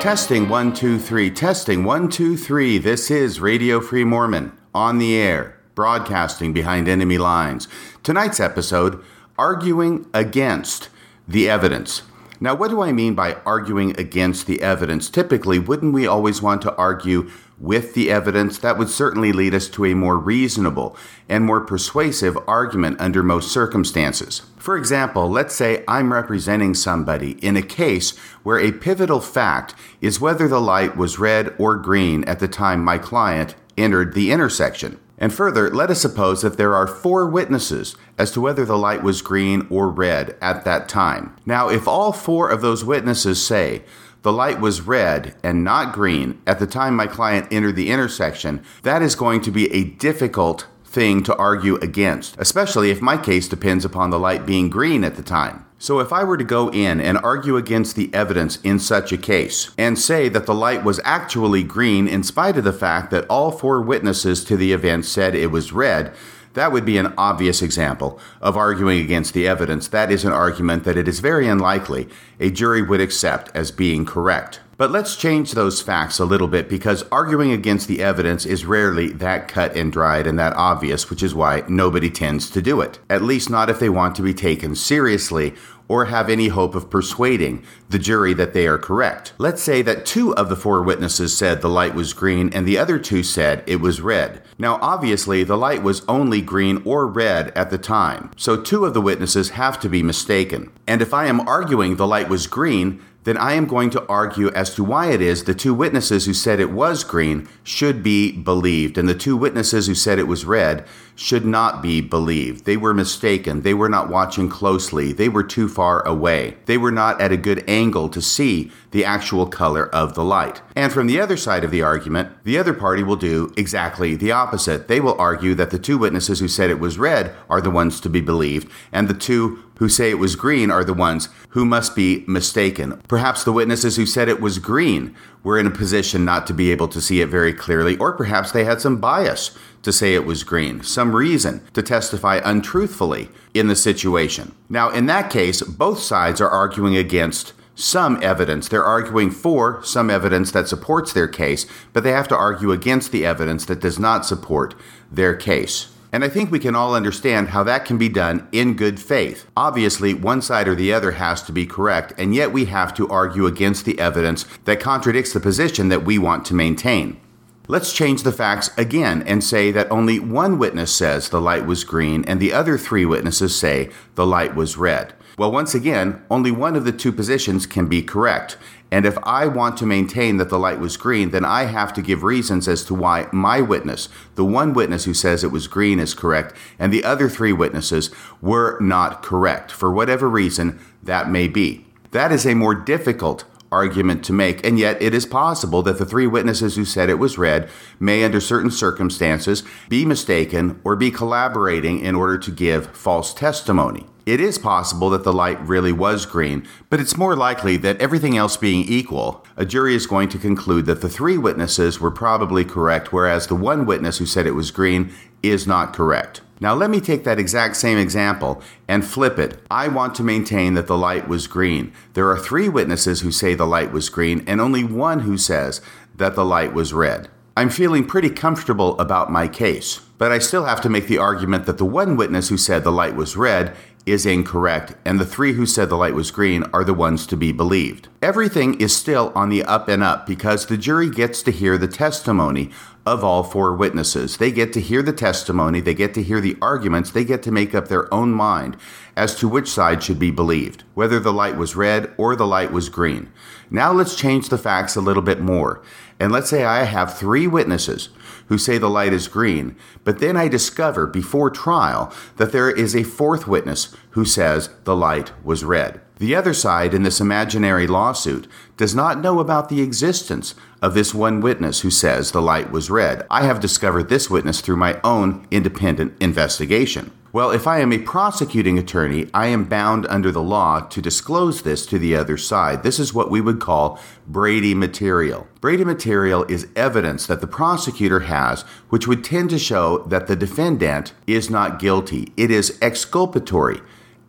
Testing one, two, three. Testing one, two, three. This is Radio Free Mormon on the air, broadcasting behind enemy lines. Tonight's episode arguing against the evidence. Now, what do I mean by arguing against the evidence? Typically, wouldn't we always want to argue with the evidence? That would certainly lead us to a more reasonable and more persuasive argument under most circumstances. For example, let's say I'm representing somebody in a case where a pivotal fact is whether the light was red or green at the time my client entered the intersection. And further, let us suppose that there are four witnesses as to whether the light was green or red at that time. Now, if all four of those witnesses say the light was red and not green at the time my client entered the intersection, that is going to be a difficult thing to argue against, especially if my case depends upon the light being green at the time. So, if I were to go in and argue against the evidence in such a case and say that the light was actually green in spite of the fact that all four witnesses to the event said it was red, that would be an obvious example of arguing against the evidence. That is an argument that it is very unlikely a jury would accept as being correct. But let's change those facts a little bit because arguing against the evidence is rarely that cut and dried and that obvious, which is why nobody tends to do it. At least not if they want to be taken seriously or have any hope of persuading the jury that they are correct. Let's say that two of the four witnesses said the light was green and the other two said it was red. Now, obviously, the light was only green or red at the time, so two of the witnesses have to be mistaken. And if I am arguing the light was green, then I am going to argue as to why it is the two witnesses who said it was green should be believed, and the two witnesses who said it was red should not be believed. They were mistaken. They were not watching closely. They were too far away. They were not at a good angle to see the actual color of the light. And from the other side of the argument, the other party will do exactly the opposite. They will argue that the two witnesses who said it was red are the ones to be believed, and the two who say it was green are the ones who must be mistaken. Perhaps the witnesses who said it was green were in a position not to be able to see it very clearly, or perhaps they had some bias to say it was green, some reason to testify untruthfully in the situation. Now, in that case, both sides are arguing against some evidence. They're arguing for some evidence that supports their case, but they have to argue against the evidence that does not support their case. And I think we can all understand how that can be done in good faith. Obviously, one side or the other has to be correct, and yet we have to argue against the evidence that contradicts the position that we want to maintain. Let's change the facts again and say that only one witness says the light was green and the other three witnesses say the light was red. Well, once again, only one of the two positions can be correct. And if I want to maintain that the light was green, then I have to give reasons as to why my witness, the one witness who says it was green, is correct, and the other three witnesses were not correct, for whatever reason that may be. That is a more difficult argument to make, and yet it is possible that the three witnesses who said it was red may, under certain circumstances, be mistaken or be collaborating in order to give false testimony. It is possible that the light really was green, but it's more likely that everything else being equal, a jury is going to conclude that the three witnesses were probably correct, whereas the one witness who said it was green is not correct. Now, let me take that exact same example and flip it. I want to maintain that the light was green. There are three witnesses who say the light was green, and only one who says that the light was red. I'm feeling pretty comfortable about my case, but I still have to make the argument that the one witness who said the light was red is incorrect, and the three who said the light was green are the ones to be believed. Everything is still on the up and up because the jury gets to hear the testimony of all four witnesses. They get to hear the testimony, they get to hear the arguments, they get to make up their own mind as to which side should be believed, whether the light was red or the light was green. Now let's change the facts a little bit more. And let's say I have three witnesses who say the light is green, but then I discover before trial that there is a fourth witness who says the light was red. The other side in this imaginary lawsuit does not know about the existence of this one witness who says the light was red. I have discovered this witness through my own independent investigation. Well, if I am a prosecuting attorney, I am bound under the law to disclose this to the other side. This is what we would call Brady material. Brady material is evidence that the prosecutor has, which would tend to show that the defendant is not guilty. It is exculpatory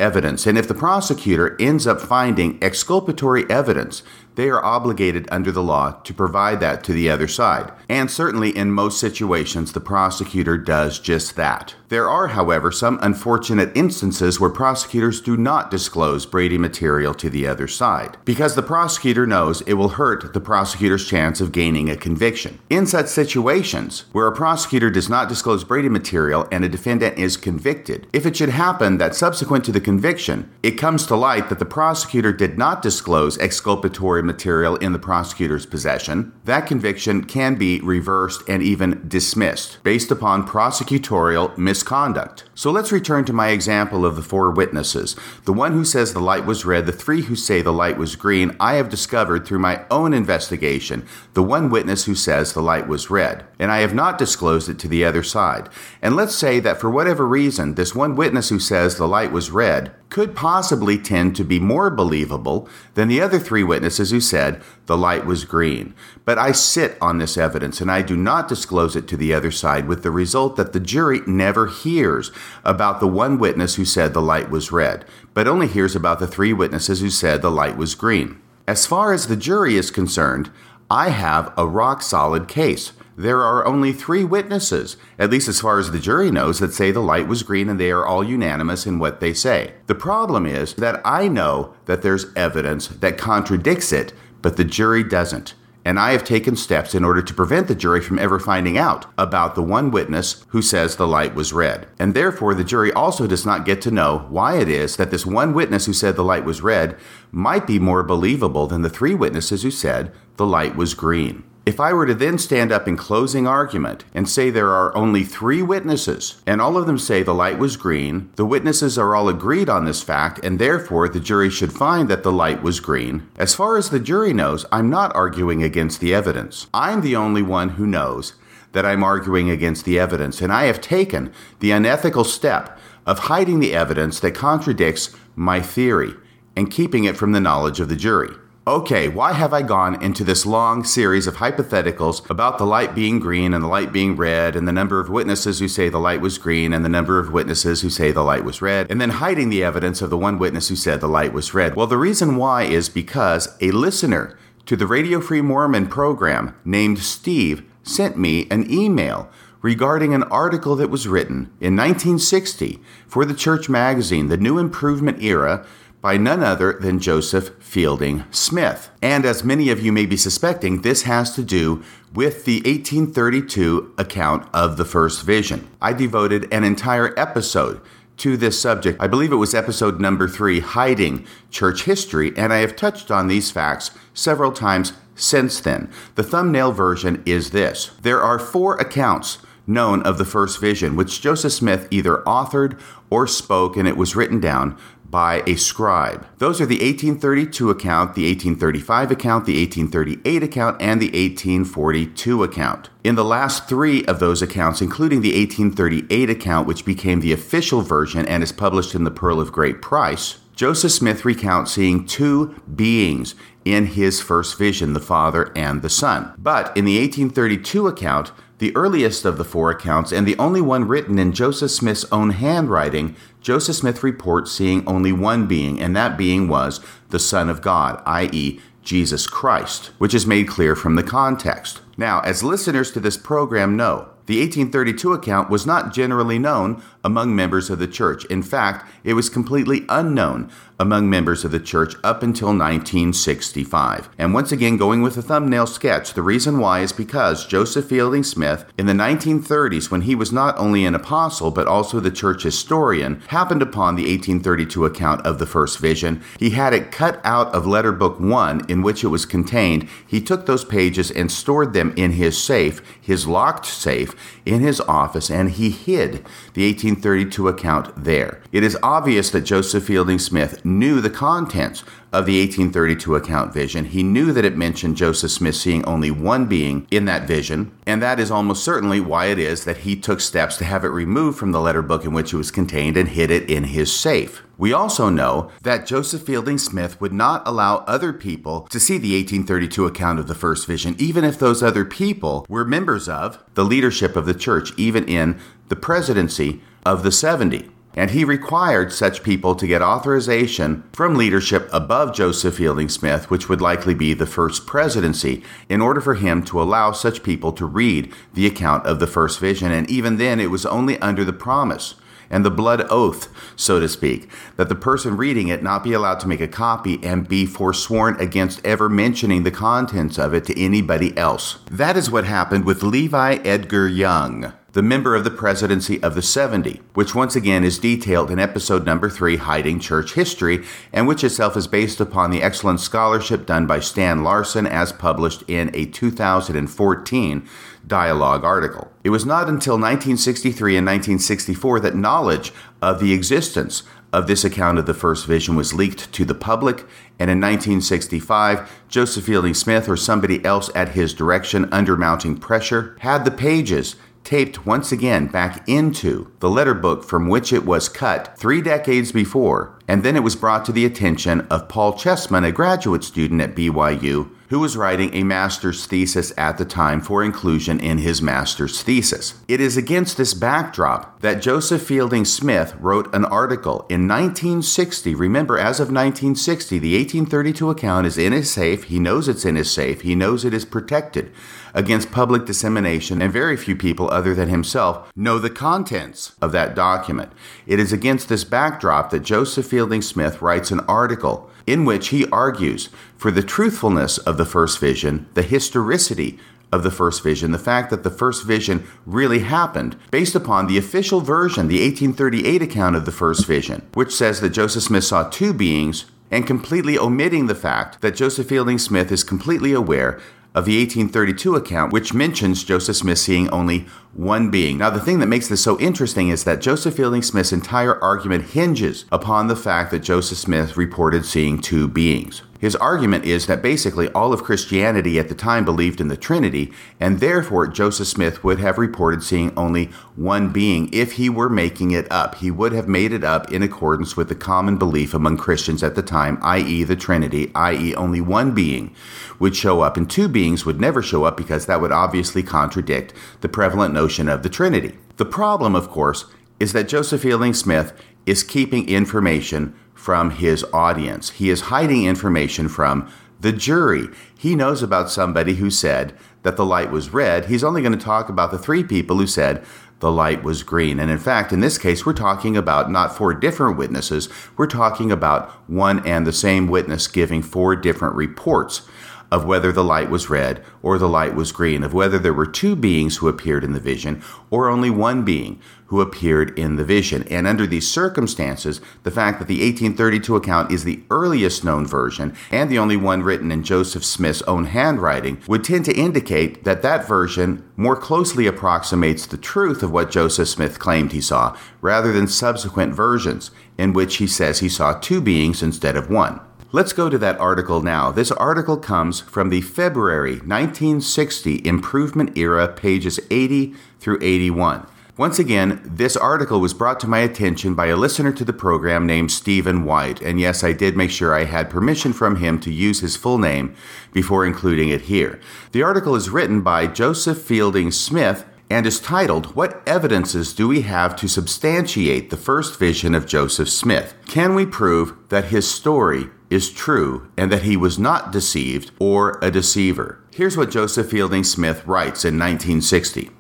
evidence. And if the prosecutor ends up finding exculpatory evidence, they are obligated under the law to provide that to the other side. And certainly in most situations, the prosecutor does just that. There are, however, some unfortunate instances where prosecutors do not disclose Brady material to the other side because the prosecutor knows it will hurt the prosecutor's chance of gaining a conviction. In such situations, where a prosecutor does not disclose Brady material and a defendant is convicted, if it should happen that subsequent to the conviction, it comes to light that the prosecutor did not disclose exculpatory material in the prosecutor's possession, that conviction can be reversed and even dismissed based upon prosecutorial misconduct. So let's return to my example of the four witnesses. The one who says the light was red, the three who say the light was green, I have discovered through my own investigation the one witness who says the light was red, and I have not disclosed it to the other side. And let's say that for whatever reason, this one witness who says the light was red could possibly tend to be more believable than the other three witnesses who said the light was green. But I sit on this evidence and I do not disclose it to the other side, with the result that the jury never hears about the one witness who said the light was red, but only hears about the three witnesses who said the light was green. As far as the jury is concerned, I have a rock solid case. There are only three witnesses, at least as far as the jury knows, that say the light was green and they are all unanimous in what they say. The problem is that I know that there's evidence that contradicts it, but the jury doesn't. And I have taken steps in order to prevent the jury from ever finding out about the one witness who says the light was red. And therefore, the jury also does not get to know why it is that this one witness who said the light was red might be more believable than the three witnesses who said the light was green. If I were to then stand up in closing argument and say there are only three witnesses, and all of them say the light was green, the witnesses are all agreed on this fact, and therefore the jury should find that the light was green, as far as the jury knows, I'm not arguing against the evidence. I'm the only one who knows that I'm arguing against the evidence, and I have taken the unethical step of hiding the evidence that contradicts my theory and keeping it from the knowledge of the jury. Okay, why have I gone into this long series of hypotheticals about the light being green and the light being red, and the number of witnesses who say the light was green and the number of witnesses who say the light was red, and then hiding the evidence of the one witness who said the light was red? Well, the reason why is because a listener to the Radio Free Mormon program named Steve sent me an email regarding an article that was written in 1960 for the church magazine, The New Improvement Era by none other than Joseph Fielding Smith. And as many of you may be suspecting, this has to do with the 1832 account of the first vision. I devoted an entire episode to this subject. I believe it was episode number three, Hiding Church History, and I have touched on these facts several times since then. The thumbnail version is this there are four accounts known of the first vision, which Joseph Smith either authored or spoke, and it was written down by a scribe. Those are the 1832 account, the 1835 account, the 1838 account, and the 1842 account. In the last three of those accounts, including the 1838 account, which became the official version and is published in the Pearl of Great Price, Joseph Smith recounts seeing two beings in his first vision, the Father and the Son. But in the 1832 account, the earliest of the four accounts, and the only one written in Joseph Smith's own handwriting, Joseph Smith reports seeing only one being, and that being was the Son of God, i.e., Jesus Christ, which is made clear from the context. Now, as listeners to this program know, the 1832 account was not generally known among members of the church. In fact, it was completely unknown among members of the church up until 1965. And once again, going with the thumbnail sketch, the reason why is because Joseph Fielding Smith, in the 1930s, when he was not only an apostle but also the church historian, happened upon the 1832 account of the first vision. He had it cut out of letter book one in which it was contained. He took those pages and stored them in his safe, his locked safe, in his office, and he hid the 1832 account there. It is obvious that Joseph Fielding Smith knew the contents of the 1832 account vision. He knew that it mentioned Joseph Smith seeing only one being in that vision, and that is almost certainly why it is that he took steps to have it removed from the letter book in which it was contained and hid it in his safe. We also know that Joseph Fielding Smith would not allow other people to see the 1832 account of the first vision, even if those other people were members of the leadership of the church, even in the presidency of the 70. And he required such people to get authorization from leadership above Joseph Fielding Smith, which would likely be the first presidency, in order for him to allow such people to read the account of the first vision. And even then, it was only under the promise and the blood oath, so to speak, that the person reading it not be allowed to make a copy and be forsworn against ever mentioning the contents of it to anybody else. That is what happened with Levi Edgar Young the member of the presidency of the 70, which once again is detailed in episode number 3, Hiding Church History, and which itself is based upon the excellent scholarship done by Stan Larson as published in a 2014 dialogue article. It was not until 1963 and 1964 that knowledge of the existence of this account of the first vision was leaked to the public, and in 1965, Joseph Fielding Smith or somebody else at his direction under mounting pressure had the pages taped once again back into the letter book from which it was cut three decades before, and then it was brought to the attention of Paul Cheesman, a graduate student at BYU, who was writing a master's thesis at the time for inclusion in his master's thesis. It is against this backdrop that Joseph Fielding Smith wrote an article in 1960. Remember, as of 1960, the 1832 account is in his safe. He knows it's in his safe, he knows it is protected against public dissemination, and very few people other than himself know the contents of that document. It is against this backdrop that Joseph Fielding Smith writes an article in which he argues for the truthfulness of the first vision, the historicity of the first vision, the fact that the first vision really happened, based upon the official version, the 1838 account of the first vision, which says that Joseph Smith saw two beings, and completely omitting the fact that Joseph Fielding Smith is completely aware of the 1832 account, which mentions Joseph Smith seeing only one being. Now, the thing that makes this so interesting is that Joseph Fielding Smith's entire argument hinges upon the fact that Joseph Smith reported seeing two beings. His argument is that basically all of Christianity at the time believed in the Trinity, and therefore Joseph Smith would have reported seeing only one being if he were making it up. He would have made it up in accordance with the common belief among Christians at the time, i.e., the Trinity, i.e., only one being would show up, and two beings would never show up because that would obviously contradict the prevalent notion of the Trinity. The problem, of course, is that Joseph Fielding Smith is keeping information from his audience. He is hiding information from the jury. He knows about somebody who said that the light was red. He's only going to talk about the three people who said the light was green. And in fact, in this case, we're talking about not four different witnesses, we're talking about one and the same witness giving four different reports of whether the light was red or the light was green, of whether there were two beings who appeared in the vision or only one being who appeared in the vision. And under these circumstances, the fact that the 1832 account is the earliest known version and the only one written in Joseph Smith's own handwriting would tend to indicate that that version more closely approximates the truth of what Joseph Smith claimed he saw, rather than subsequent versions in which he says he saw two beings instead of one. Let's go to that article now. This article comes from the February 1960 Improvement Era, pages 80 through 81. Once again, this article was brought to my attention by a listener to the program named Stephen White, and yes, I did make sure I had permission from him to use his full name before including it here. The article is written by Joseph Fielding Smith and is titled, What Evidences Do We Have to Substantiate the First Vision of Joseph Smith? Can we prove that his story is true and that he was not deceived or a deceiver. Here's what Joseph Fielding Smith writes in 1960.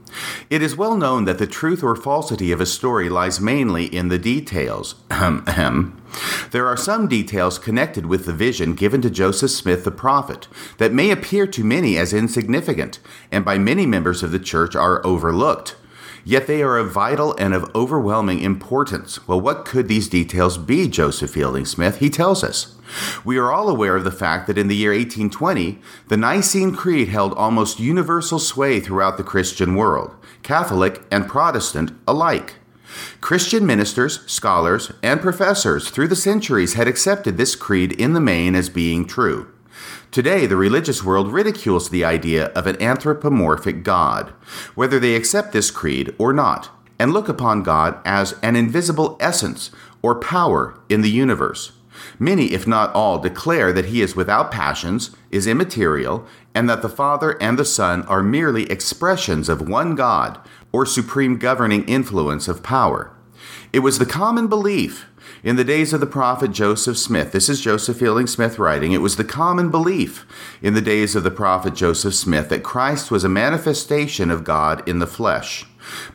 It is well known that the truth or falsity of a story lies mainly in the details. there are some details connected with the vision given to Joseph Smith the prophet that may appear to many as insignificant, and by many members of the church are overlooked. Yet they are of vital and of overwhelming importance. Well, what could these details be, Joseph Fielding Smith? He tells us. We are all aware of the fact that in the year 1820, the Nicene Creed held almost universal sway throughout the Christian world, Catholic and Protestant alike. Christian ministers, scholars, and professors through the centuries had accepted this creed in the main as being true. Today, the religious world ridicules the idea of an anthropomorphic God, whether they accept this creed or not, and look upon God as an invisible essence or power in the universe. Many, if not all, declare that he is without passions, is immaterial, and that the Father and the Son are merely expressions of one God or supreme governing influence of power. It was the common belief in the days of the prophet Joseph Smith. This is Joseph Fielding Smith writing. It was the common belief in the days of the prophet Joseph Smith that Christ was a manifestation of God in the flesh,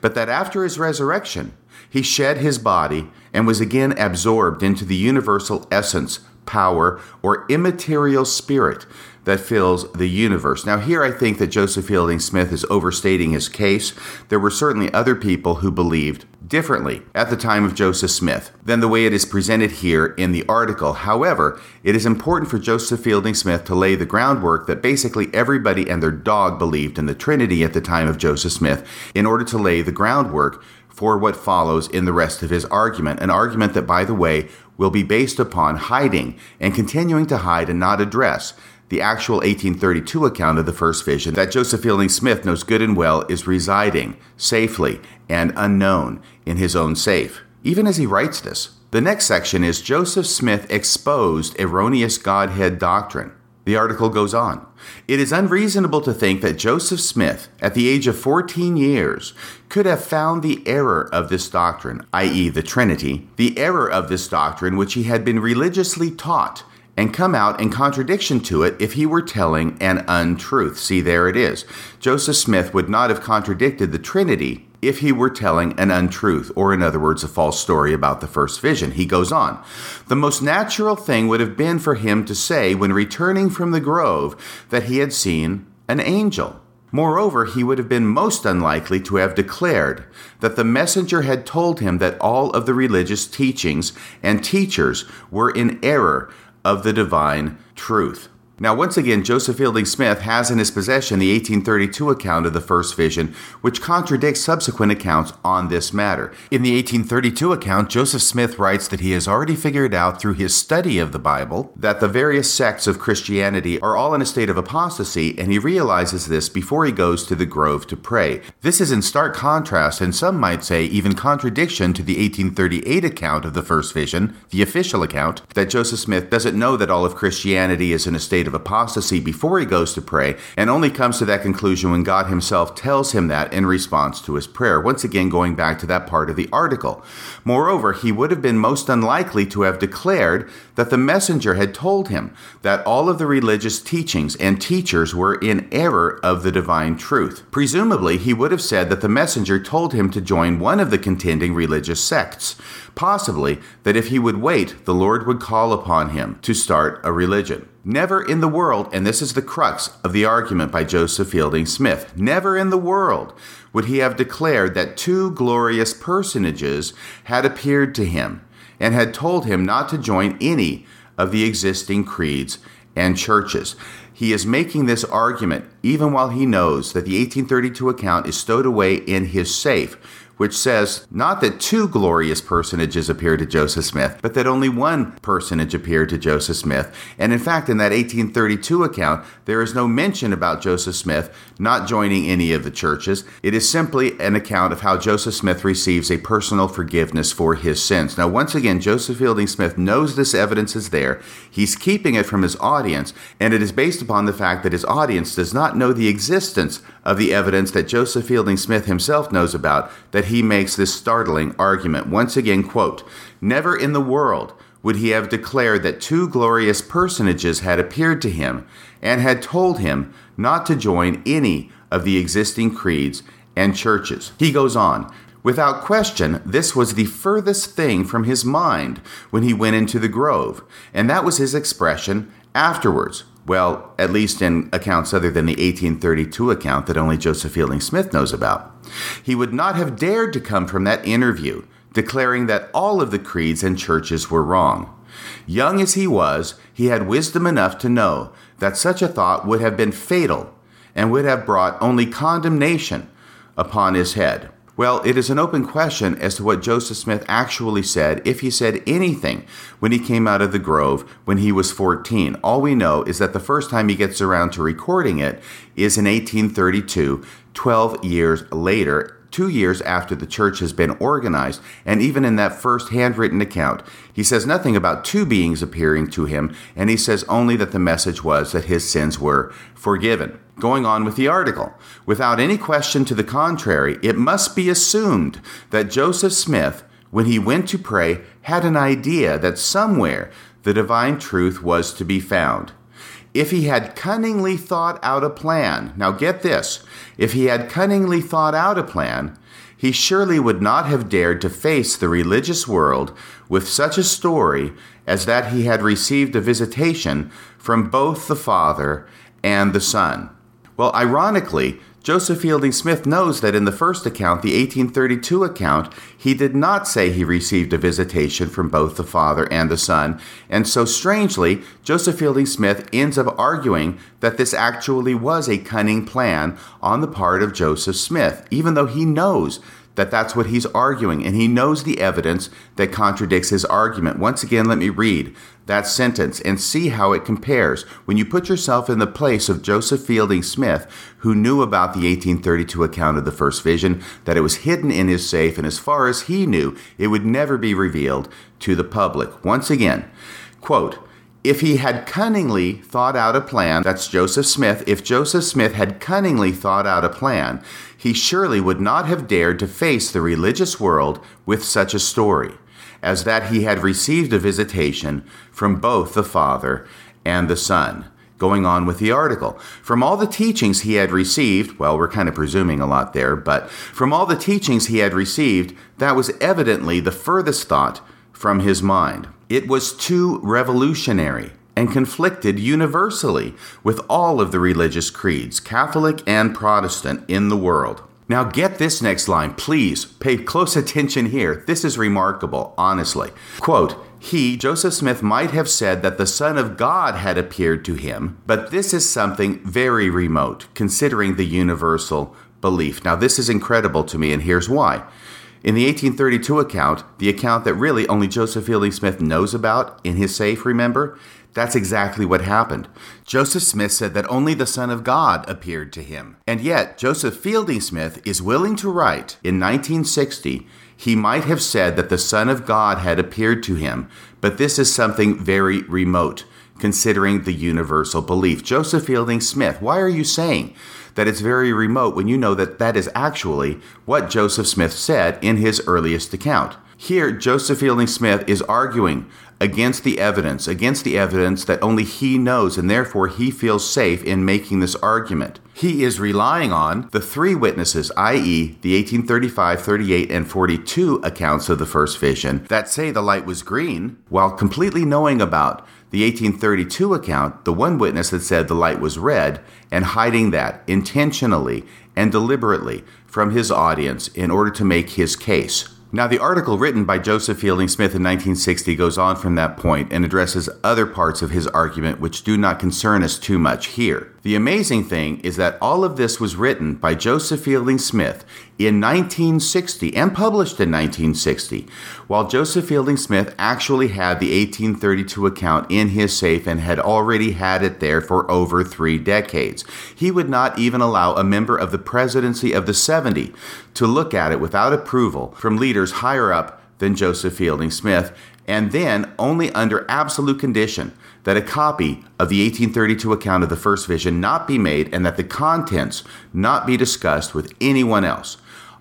but that after his resurrection, he shed his body and was again absorbed into the universal essence, power, or immaterial spirit that fills the universe. Now, here I think that Joseph Fielding Smith is overstating his case. There were certainly other people who believed differently at the time of Joseph Smith than the way it is presented here in the article. However, it is important for Joseph Fielding Smith to lay the groundwork that basically everybody and their dog believed in the Trinity at the time of Joseph Smith in order to lay the groundwork for what follows in the rest of his argument. An argument that, by the way, will be based upon hiding and continuing to hide and not address the actual 1832 account of the first vision that Joseph Fielding Smith knows good and well is residing safely and unknown in his own safe, even as he writes this. The next section is Joseph Smith exposed erroneous Godhead doctrine. The article goes on. It is unreasonable to think that Joseph Smith, at the age of 14 years, could have found the error of this doctrine, i.e., the Trinity, the error of this doctrine which he had been religiously taught and come out in contradiction to it if he were telling an untruth. See, there it is. Joseph Smith would not have contradicted the Trinity if he were telling an untruth, or in other words, a false story about the first vision. He goes on. The most natural thing would have been for him to say, when returning from the grove, that he had seen an angel. Moreover, he would have been most unlikely to have declared that the messenger had told him that all of the religious teachings and teachers were in error of the divine truth. Now, once again, Joseph Fielding Smith has in his possession the 1832 account of the first vision, which contradicts subsequent accounts on this matter. In the 1832 account, Joseph Smith writes that he has already figured out through his study of the Bible that the various sects of Christianity are all in a state of apostasy, and he realizes this before he goes to the grove to pray. This is in stark contrast, and some might say even contradiction, to the 1838 account of the first vision, the official account, that Joseph Smith doesn't know that all of Christianity is in a state state of apostasy before he goes to pray, and only comes to that conclusion when God himself tells him that in response to his prayer. Once again, going back to that part of the article. Moreover, he would have been most unlikely to have declared that the messenger had told him that all of the religious teachings and teachers were in error of the divine truth. Presumably, he would have said that the messenger told him to join one of the contending religious sects. Possibly that if he would wait, the Lord would call upon him to start a religion. Never in the world, and this is the crux of the argument by Joseph Fielding Smith, never in the world would he have declared that two glorious personages had appeared to him and had told him not to join any of the existing creeds and churches. He is making this argument even while he knows that the 1832 account is stowed away in his safe which says not that two glorious personages appeared to Joseph Smith, but that only one personage appeared to Joseph Smith. And in fact, in that 1832 account, there is no mention about Joseph Smith not joining any of the churches. It is simply an account of how Joseph Smith receives a personal forgiveness for his sins. Now, once again, Joseph Fielding Smith knows this evidence is there. He's keeping it from his audience, and it is based upon the fact that his audience does not know the existence of the evidence that Joseph Fielding Smith himself knows about that he makes this startling argument. Once again, quote, Never in the world would he have declared that two glorious personages had appeared to him and had told him not to join any of the existing creeds and churches. He goes on, Without question, this was the furthest thing from his mind when he went into the grove, and that was his expression afterwards. Well, at least in accounts other than the 1832 account that only Joseph Fielding Smith knows about. He would not have dared to come from that interview declaring that all of the creeds and churches were wrong. Young as he was, he had wisdom enough to know that such a thought would have been fatal and would have brought only condemnation upon his head. Well, it is an open question as to what Joseph Smith actually said, if he said anything when he came out of the grove when he was 14. All we know is that the first time he gets around to recording it is in 1832, 12 years later, two years after the church has been organized, and even in that first handwritten account, he says nothing about two beings appearing to him, and he says only that the message was that his sins were forgiven. Going on with the article. Without any question to the contrary, it must be assumed that Joseph Smith when he went to pray, had an idea that somewhere the divine truth was to be found. If he had cunningly thought out a plan, now get this, if he had cunningly thought out a plan, he surely would not have dared to face the religious world with such a story as that he had received a visitation from both the Father and the Son. Well, ironically, Joseph Fielding Smith knows that in the first account, the 1832 account, he did not say he received a visitation from both the Father and the Son. And so, strangely, Joseph Fielding Smith ends up arguing that this actually was a cunning plan on the part of Joseph Smith, even though he knows that that's what he's arguing, and he knows the evidence that contradicts his argument. Once again, let me read that sentence and see how it compares. When you put yourself in the place of Joseph Fielding Smith, who knew about the 1832 account of the first vision, that it was hidden in his safe, and as far as he knew, it would never be revealed to the public. Once again, quote, if he had cunningly thought out a plan, that's Joseph Smith, if Joseph Smith had cunningly thought out a plan, he surely would not have dared to face the religious world with such a story, as that he had received a visitation from both the Father and the Son. Going on with the article. From all the teachings he had received, well, we're kind of presuming a lot there, but from all the teachings he had received, that was evidently the furthest thought from his mind. It was too revolutionary and conflicted universally with all of the religious creeds, Catholic and Protestant, in the world. Now, get this next line, please. Pay close attention here. This is remarkable, honestly. Quote, he, Joseph Smith, might have said that the Son of God had appeared to him, but this is something very remote, considering the universal belief. Now, this is incredible to me, and here's why. In the 1832 account, the account that really only Joseph Fielding Smith knows about in his safe, remember? That's exactly what happened. Joseph Smith said that only the Son of God appeared to him. And yet, Joseph Fielding Smith is willing to write in 1960 he might have said that the Son of God had appeared to him, but this is something very remote, considering the universal belief. Joseph Fielding Smith, why are you saying that it's very remote when you know that that is actually what Joseph Smith said in his earliest account. Here, Joseph Fielding Smith is arguing against the evidence, against the evidence that only he knows, and therefore he feels safe in making this argument. He is relying on the three witnesses, i.e., the 1835, 38, and 42 accounts of the first vision, that say the light was green, while completely knowing about the 1832 account, the one witness that said the light was red, and hiding that intentionally and deliberately from his audience in order to make his case. Now, the article written by Joseph Fielding Smith in 1960 goes on from that point and addresses other parts of his argument which do not concern us too much here. The amazing thing is that all of this was written by Joseph Fielding Smith in 1960 and published in 1960, while Joseph Fielding Smith actually had the 1832 account in his safe and had already had it there for over three decades. He would not even allow a member of the presidency of the 70 to look at it without approval from leaders higher up than Joseph Fielding Smith, and then only under absolute condition that a copy of the 1832 account of the first vision not be made and that the contents not be discussed with anyone else.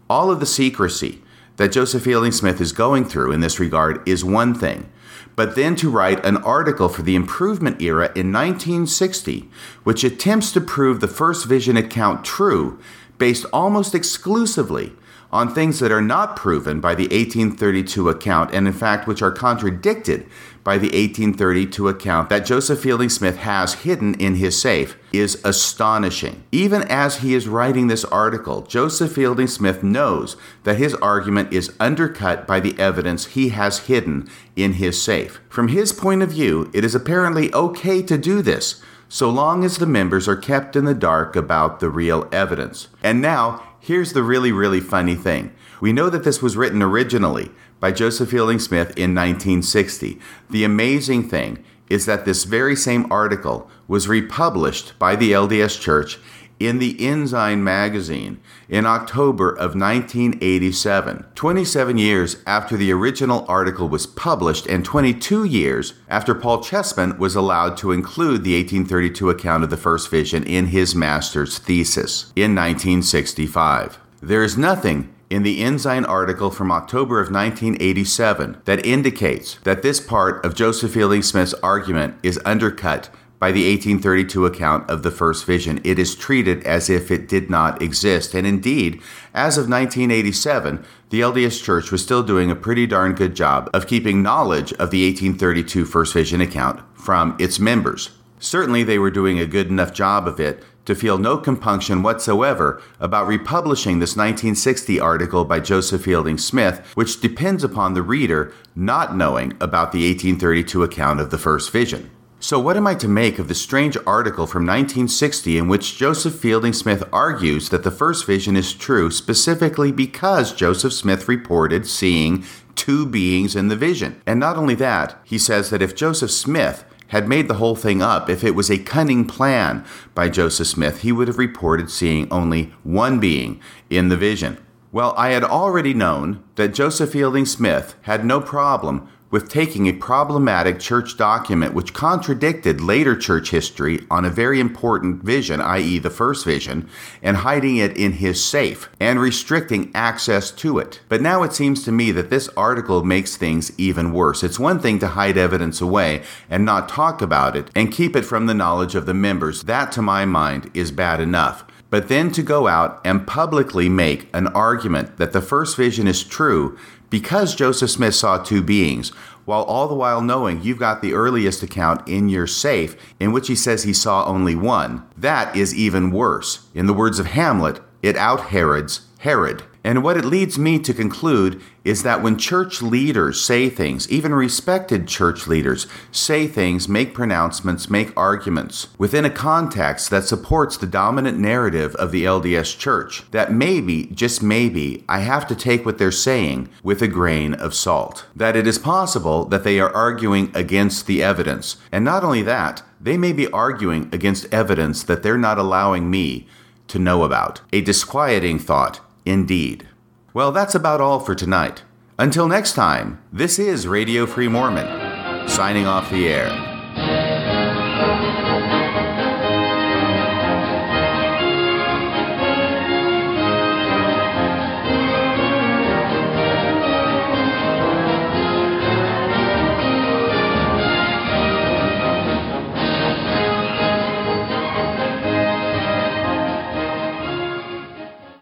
All of the secrecy that Joseph Fielding Smith is going through in this regard is one thing. But then to write an article for the improvement era in 1960, which attempts to prove the first vision account true based almost exclusively on things that are not proven by the 1832 account, and in fact, which are contradicted by the 1832 account that Joseph Fielding Smith has hidden in his safe, is astonishing. Even as he is writing this article, Joseph Fielding Smith knows that his argument is undercut by the evidence he has hidden in his safe. From his point of view, it is apparently okay to do this so long as the members are kept in the dark about the real evidence. And now, Here's the really, really funny thing. We know that this was written originally by Joseph Fielding Smith in 1960. The amazing thing is that this very same article was republished by the LDS Church in the Ensign magazine in October of 1987, 27 years after the original article was published and 22 years after Paul Cheesman was allowed to include the 1832 account of the first vision in his master's thesis in 1965. There is nothing in the Ensign article from October of 1987 that indicates that this part of Joseph Fielding Smith's argument is undercut by the 1832 account of the first vision. It is treated as if it did not exist. And indeed, as of 1987, the LDS Church was still doing a pretty darn good job of keeping knowledge of the 1832 first vision account from its members. Certainly, they were doing a good enough job of it to feel no compunction whatsoever about republishing this 1960 article by Joseph Fielding Smith, which depends upon the reader not knowing about the 1832 account of the first vision. So, what am I to make of the strange article from 1960 in which Joseph Fielding Smith argues that the first vision is true specifically because Joseph Smith reported seeing two beings in the vision? And not only that, he says that if Joseph Smith had made the whole thing up, if it was a cunning plan by Joseph Smith, he would have reported seeing only one being in the vision. Well, I had already known that Joseph Fielding Smith had no problem with taking a problematic church document which contradicted later church history on a very important vision, i.e., the first vision, and hiding it in his safe and restricting access to it. But now it seems to me that this article makes things even worse. It's one thing to hide evidence away and not talk about it and keep it from the knowledge of the members. That, to my mind, is bad enough. But then to go out and publicly make an argument that the first vision is true because Joseph Smith saw two beings, while all the while knowing you've got the earliest account in your safe in which he says he saw only one, that is even worse. In the words of Hamlet, it out Herods Herod. And what it leads me to conclude is that when church leaders say things, even respected church leaders say things, make pronouncements, make arguments within a context that supports the dominant narrative of the LDS church, that maybe, just maybe, I have to take what they're saying with a grain of salt. That it is possible that they are arguing against the evidence. And not only that, they may be arguing against evidence that they're not allowing me to know about. A disquieting thought indeed. Well, that's about all for tonight. Until next time, this is Radio Free Mormon, signing off the air.